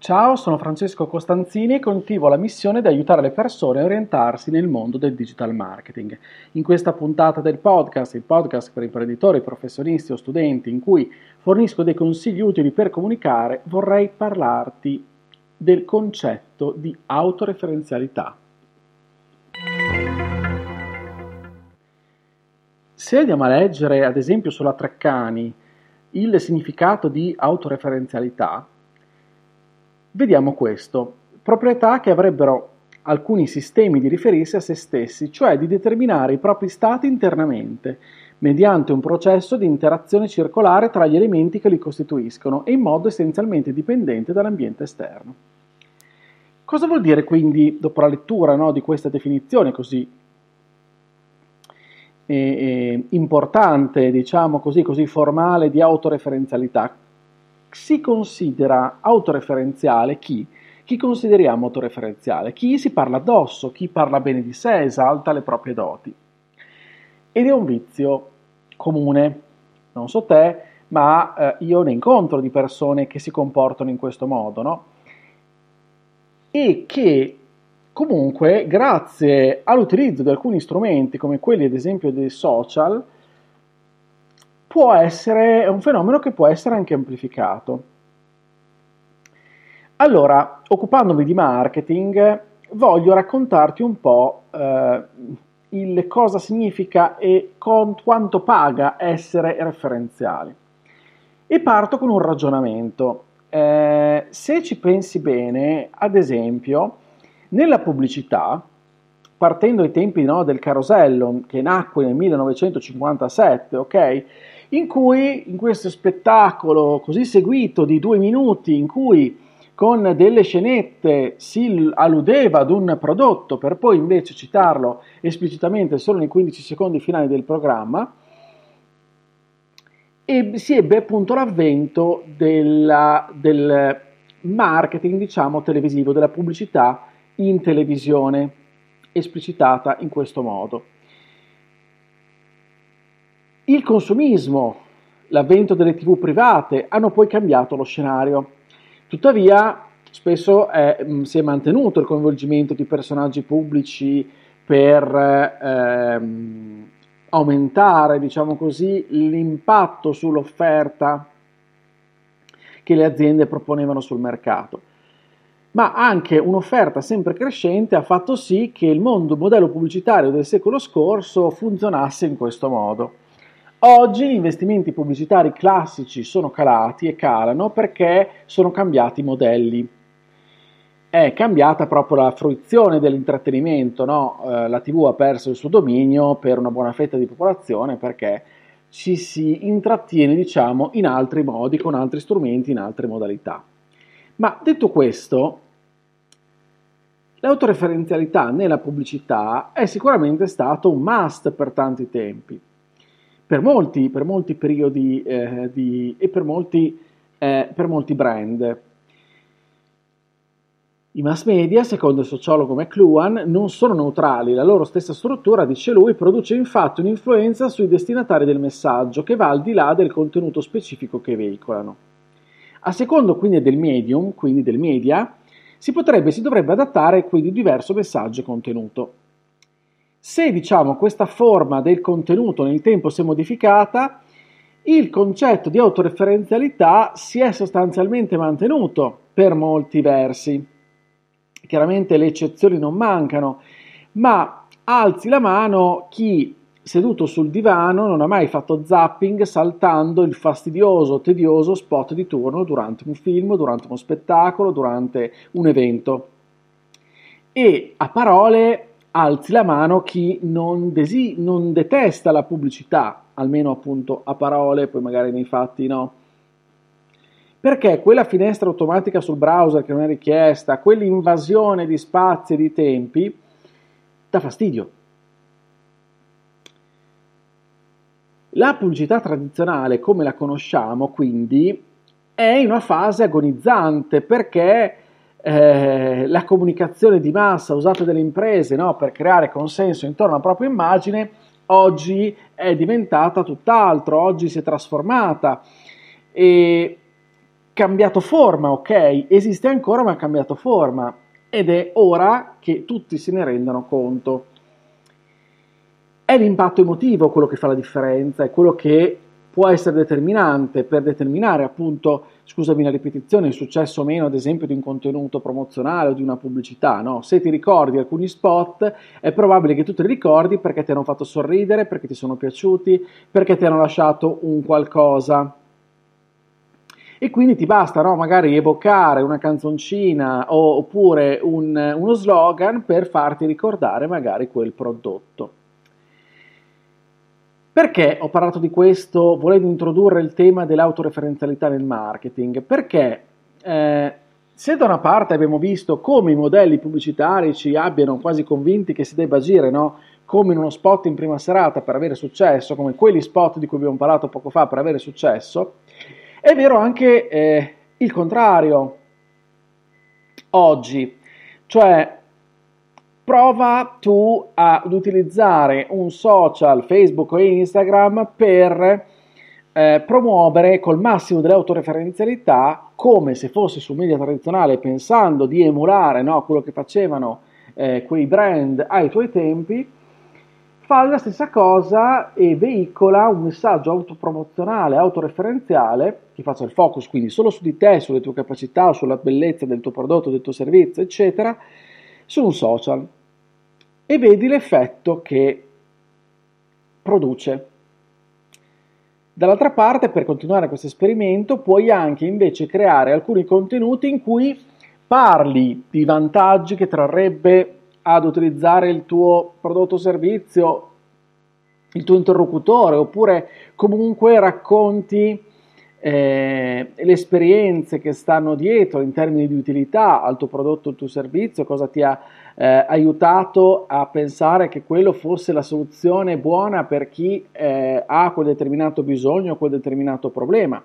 Ciao, sono Francesco Costanzini e coltivo la missione di aiutare le persone a orientarsi nel mondo del digital marketing. In questa puntata del podcast, il podcast per imprenditori, professionisti o studenti, in cui fornisco dei consigli utili per comunicare, vorrei parlarti del concetto di autoreferenzialità. Se andiamo a leggere, ad esempio, sulla Treccani il significato di autoreferenzialità, vediamo questo. Proprietà che avrebbero alcuni sistemi di riferirsi a se stessi, cioè di determinare i propri stati internamente, mediante un processo di interazione circolare tra gli elementi che li costituiscono e in modo essenzialmente dipendente dall'ambiente esterno. Cosa vuol dire quindi, dopo la lettura no, di questa definizione così eh, eh, importante, diciamo così, così formale di autoreferenzialità? Si considera autoreferenziale chi? Chi consideriamo autoreferenziale? Chi si parla addosso, chi parla bene di sé, esalta le proprie doti. Ed è un vizio comune, non so te, ma eh, io ne incontro di persone che si comportano in questo modo, no? E che comunque, grazie all'utilizzo di alcuni strumenti come quelli ad esempio dei social, può essere, è un fenomeno che può essere anche amplificato. Allora, occupandomi di marketing, voglio raccontarti un po' eh, il cosa significa e con, quanto paga essere referenziali. E parto con un ragionamento. Eh, se ci pensi bene, ad esempio, nella pubblicità, partendo ai tempi no, del carosello che nacque nel 1957, ok? In cui in questo spettacolo così seguito di due minuti in cui con delle scenette si alludeva ad un prodotto per poi invece citarlo esplicitamente solo nei 15 secondi finali del programma, e si ebbe appunto l'avvento della, del marketing, diciamo, televisivo, della pubblicità in televisione, esplicitata in questo modo. Il consumismo, l'avvento delle tv private hanno poi cambiato lo scenario. Tuttavia, spesso mm, si è mantenuto il coinvolgimento di personaggi pubblici per ehm, aumentare, diciamo così, l'impatto sull'offerta che le aziende proponevano sul mercato. Ma anche un'offerta sempre crescente ha fatto sì che il mondo modello pubblicitario del secolo scorso funzionasse in questo modo. Oggi gli investimenti pubblicitari classici sono calati e calano perché sono cambiati i modelli. È cambiata proprio la fruizione dell'intrattenimento, no? eh, la TV ha perso il suo dominio per una buona fetta di popolazione perché ci si intrattiene, diciamo, in altri modi, con altri strumenti, in altre modalità. Ma detto questo, l'autoreferenzialità nella pubblicità è sicuramente stato un must per tanti tempi per molti, per molti periodi eh, di, e per molti, eh, per molti brand. I mass media, secondo il sociologo McLuhan, non sono neutrali, la loro stessa struttura, dice lui, produce infatti un'influenza sui destinatari del messaggio che va al di là del contenuto specifico che veicolano. A secondo quindi del medium, quindi del media, si potrebbe si dovrebbe adattare quindi diverso messaggio e contenuto. Se diciamo questa forma del contenuto nel tempo si è modificata, il concetto di autoreferenzialità si è sostanzialmente mantenuto per molti versi. Chiaramente le eccezioni non mancano, ma alzi la mano chi seduto sul divano non ha mai fatto zapping saltando il fastidioso, tedioso spot di turno durante un film, durante uno spettacolo, durante un evento. E a parole alzi la mano chi non, desi- non detesta la pubblicità, almeno appunto a parole, poi magari nei fatti no. Perché quella finestra automatica sul browser che non è richiesta, quell'invasione di spazi e di tempi, dà fastidio. La pubblicità tradizionale, come la conosciamo, quindi, è in una fase agonizzante perché eh, la comunicazione di massa usata dalle imprese no, per creare consenso intorno alla propria immagine oggi è diventata tutt'altro, oggi si è trasformata e cambiato forma, ok? Esiste ancora ma ha cambiato forma ed è ora che tutti se ne rendano conto. È l'impatto emotivo quello che fa la differenza, è quello che può essere determinante per determinare appunto, scusami la ripetizione, il successo o meno ad esempio di un contenuto promozionale o di una pubblicità, no? Se ti ricordi alcuni spot è probabile che tu te li ricordi perché ti hanno fatto sorridere, perché ti sono piaciuti, perché ti hanno lasciato un qualcosa. E quindi ti basta no? magari evocare una canzoncina o, oppure un, uno slogan per farti ricordare magari quel prodotto. Perché ho parlato di questo volendo introdurre il tema dell'autoreferenzialità nel marketing? Perché eh, se da una parte abbiamo visto come i modelli pubblicitari ci abbiano quasi convinti che si debba agire no? come in uno spot in prima serata per avere successo, come quegli spot di cui abbiamo parlato poco fa per avere successo, è vero anche eh, il contrario oggi, cioè prova tu ad utilizzare un social, Facebook o Instagram per eh, promuovere col massimo dell'autoreferenzialità come se fosse su media tradizionale pensando di emulare no, quello che facevano eh, quei brand ai tuoi tempi. Fa la stessa cosa e veicola un messaggio autopromozionale, autoreferenziale, che faccia il focus quindi solo su di te, sulle tue capacità, sulla bellezza del tuo prodotto, del tuo servizio, eccetera, su un social e vedi l'effetto che produce. Dall'altra parte, per continuare questo esperimento, puoi anche invece creare alcuni contenuti in cui parli di vantaggi che trarrebbe ad utilizzare il tuo prodotto o servizio, il tuo interlocutore, oppure comunque racconti eh, le esperienze che stanno dietro in termini di utilità al tuo prodotto al tuo servizio, cosa ti ha eh, aiutato a pensare che quello fosse la soluzione buona per chi eh, ha quel determinato bisogno quel determinato problema.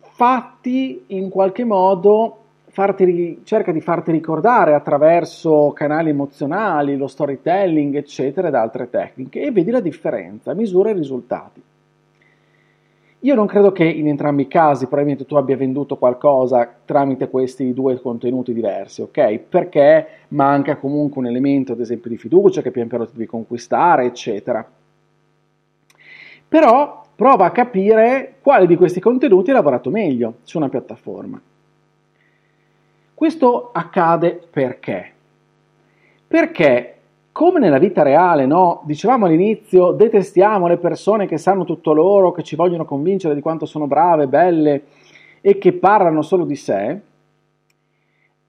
Fatti in qualche modo, farti, cerca di farti ricordare attraverso canali emozionali, lo storytelling, eccetera, ed altre tecniche e vedi la differenza, misura i risultati. Io non credo che in entrambi i casi probabilmente tu abbia venduto qualcosa tramite questi due contenuti diversi, ok? Perché manca comunque un elemento, ad esempio, di fiducia che pian piano ti devi conquistare, eccetera. Però prova a capire quale di questi contenuti hai lavorato meglio su una piattaforma. Questo accade perché? Perché come nella vita reale, no? Dicevamo all'inizio, detestiamo le persone che sanno tutto loro, che ci vogliono convincere di quanto sono brave, belle e che parlano solo di sé.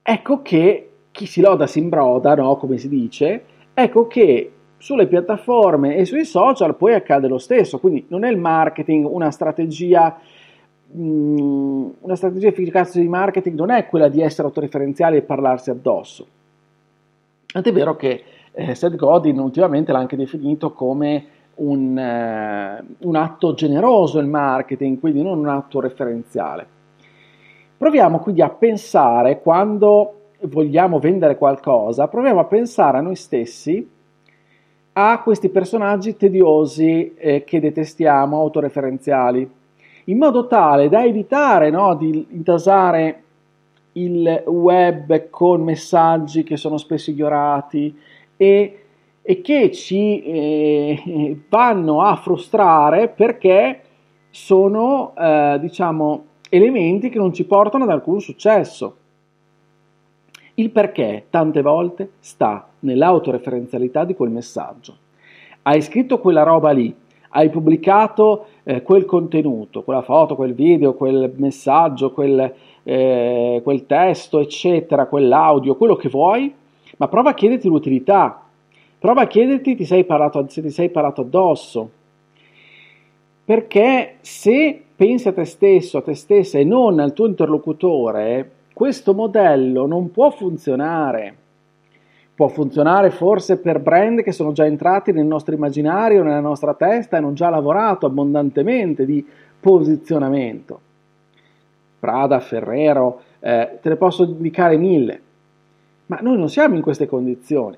Ecco che chi si loda si imbroda, no? Come si dice. Ecco che sulle piattaforme e sui social poi accade lo stesso. Quindi non è il marketing una strategia mm, una strategia efficace di marketing non è quella di essere autoreferenziali e parlarsi addosso. Tant'è vero che eh, Seth Godin ultimamente l'ha anche definito come un, eh, un atto generoso il marketing, quindi non un atto referenziale. Proviamo quindi a pensare, quando vogliamo vendere qualcosa, proviamo a pensare a noi stessi a questi personaggi tediosi eh, che detestiamo, autoreferenziali, in modo tale da evitare no, di intasare il web con messaggi che sono spesso ignorati, e, e che ci eh, vanno a frustrare perché sono eh, diciamo elementi che non ci portano ad alcun successo. Il perché tante volte sta nell'autoreferenzialità di quel messaggio. Hai scritto quella roba lì, hai pubblicato eh, quel contenuto, quella foto, quel video, quel messaggio, quel, eh, quel testo, eccetera, quell'audio, quello che vuoi, ma prova a chiederti l'utilità, prova a chiederti ti sei parlato, se ti sei parlato addosso, perché se pensi a te stesso, a te stessa e non al tuo interlocutore, questo modello non può funzionare. Può funzionare forse per brand che sono già entrati nel nostro immaginario, nella nostra testa e hanno già lavorato abbondantemente di posizionamento. Prada, Ferrero, eh, te ne posso indicare mille, ma noi non siamo in queste condizioni.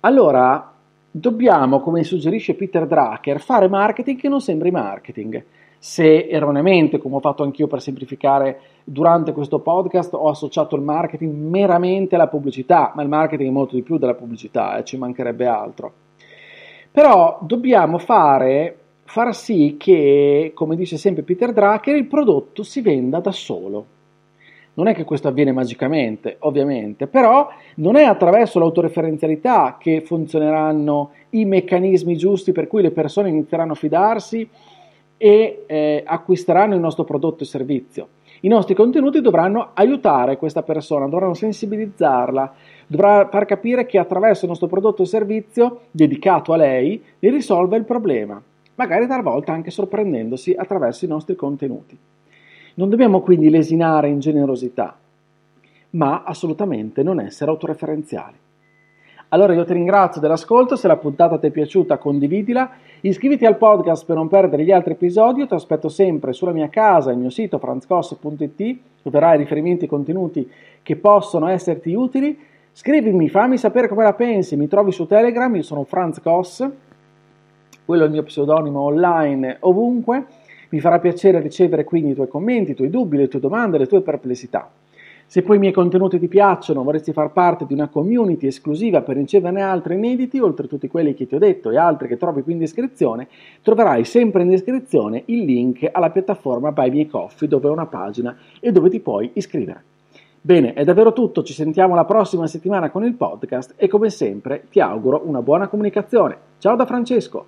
Allora dobbiamo, come suggerisce Peter Drucker, fare marketing che non sembri marketing. Se erroneamente, come ho fatto anch'io per semplificare durante questo podcast, ho associato il marketing meramente alla pubblicità, ma il marketing è molto di più della pubblicità, eh, ci mancherebbe altro. Però dobbiamo fare, far sì che, come dice sempre Peter Drucker, il prodotto si venda da solo. Non è che questo avviene magicamente, ovviamente, però non è attraverso l'autoreferenzialità che funzioneranno i meccanismi giusti per cui le persone inizieranno a fidarsi e eh, acquisteranno il nostro prodotto e servizio. I nostri contenuti dovranno aiutare questa persona, dovranno sensibilizzarla, dovrà far capire che attraverso il nostro prodotto e servizio dedicato a lei ne risolve il problema, magari talvolta anche sorprendendosi attraverso i nostri contenuti. Non dobbiamo quindi lesinare in generosità, ma assolutamente non essere autoreferenziali. Allora io ti ringrazio dell'ascolto, se la puntata ti è piaciuta condividila, iscriviti al podcast per non perdere gli altri episodi, ti aspetto sempre sulla mia casa, il mio sito franzcos.it, troverai riferimenti e contenuti che possono esserti utili, scrivimi, fammi sapere come la pensi, mi trovi su Telegram, io sono Franz Koss, quello è il mio pseudonimo online ovunque, mi farà piacere ricevere quindi i tuoi commenti, i tuoi dubbi, le tue domande, le tue perplessità. Se poi i miei contenuti ti piacciono, vorresti far parte di una community esclusiva per riceverne altri inediti, oltre a tutti quelli che ti ho detto e altri che trovi qui in descrizione, troverai sempre in descrizione il link alla piattaforma Buy Me Coffee dove è una pagina e dove ti puoi iscrivere. Bene, è davvero tutto, ci sentiamo la prossima settimana con il podcast e come sempre ti auguro una buona comunicazione. Ciao da Francesco!